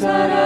Sarah.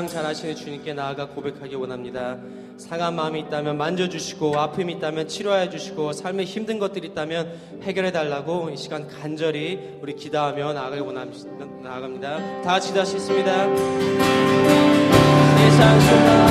가장 잘 아시는 주님께 나아가 고백하기 원합니다. 상한 마음이 있다면 만져주시고 아픔이 있다면 치료해 주시고 삶에 힘든 것들이 있다면 해결해 달라고 이 시간 간절히 우리 기도하며 나아가기 원합니다. 다 같이 다시 있습니다. 세상 소망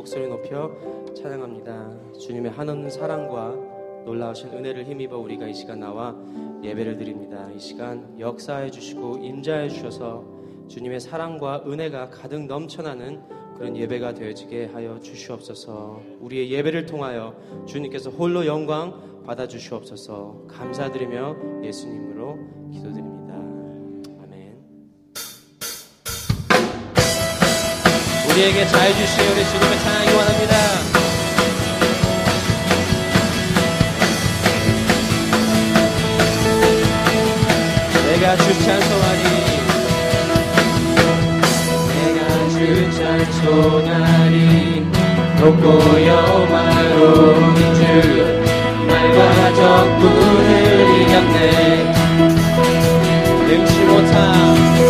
목소리 높여 찬양합니다. 주님의 한없는 사랑과 놀라우신 은혜를 힘입어 우리가 이 시간 나와 예배를 드립니다. 이 시간 역사해 주시고 임자해 주셔서 주님의 사랑과 은혜가 가득 넘쳐나는 그런 예배가 되어지게 하여 주시옵소서. 우리의 예배를 통하여 주님께서 홀로 영광 받아 주시옵소서. 감사드리며 예수님으로 기도드립니다. 우리에게 잘 주신 우리 주님을 찬양하기 원합니다. 내가 주 찬송하리 내가 주 찬송하리 높고 영화로운 주 날과 적군을 이겼네. 능치 못함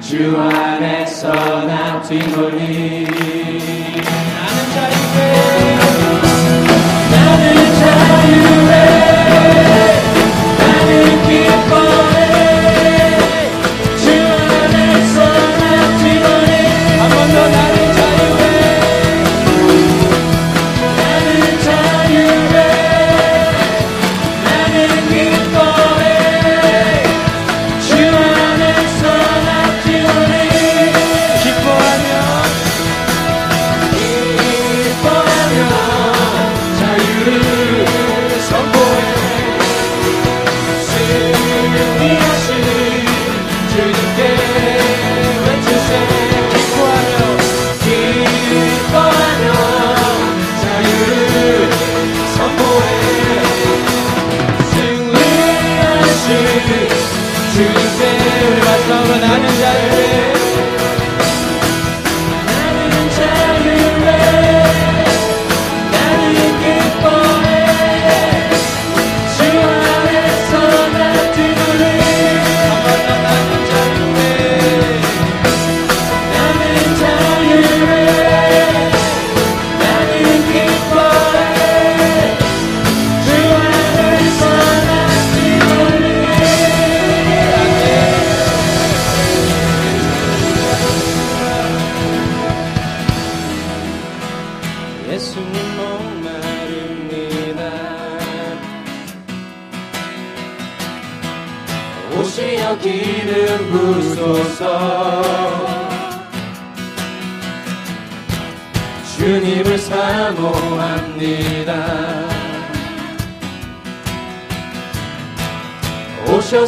주 안에서 나 뒤놀리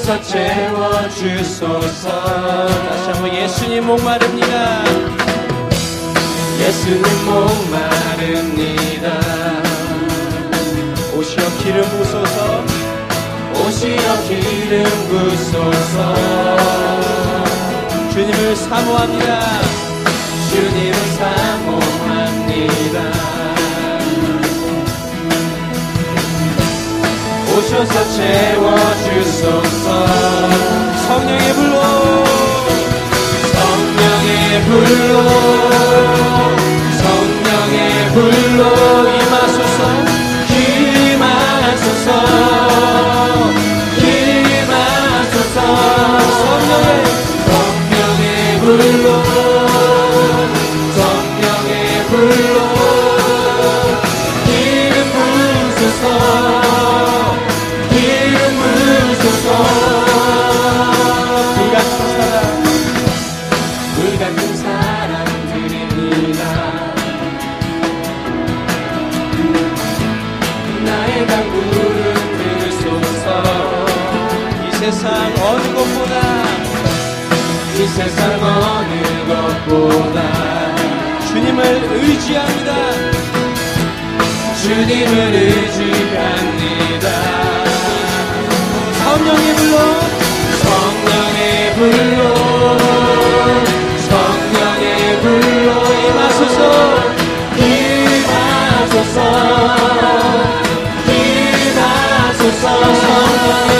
오셔서 채워주소서. 다시 한번 예수님 목마릅니다. 예수님 목마릅니다. 오시어 기름 부소서. 오시어 기름 부소서. 주님을 사모합니다. 주님을 사모합니다 오셔서 채워주소서. 성령의 불로 성령의 불로 성령의 불로 임하소서 임하소서 같은 사랑 드립니다. 나의 강구를 들소서. 이 세상 어느 것보다 이 세상 어느 것보다 주님을 의지합니다. 주님을 의지합니다. 성령의 불로 성령의 불로 성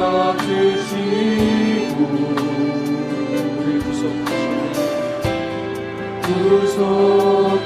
씻어주시고 우리 구속하시네. 구속하셔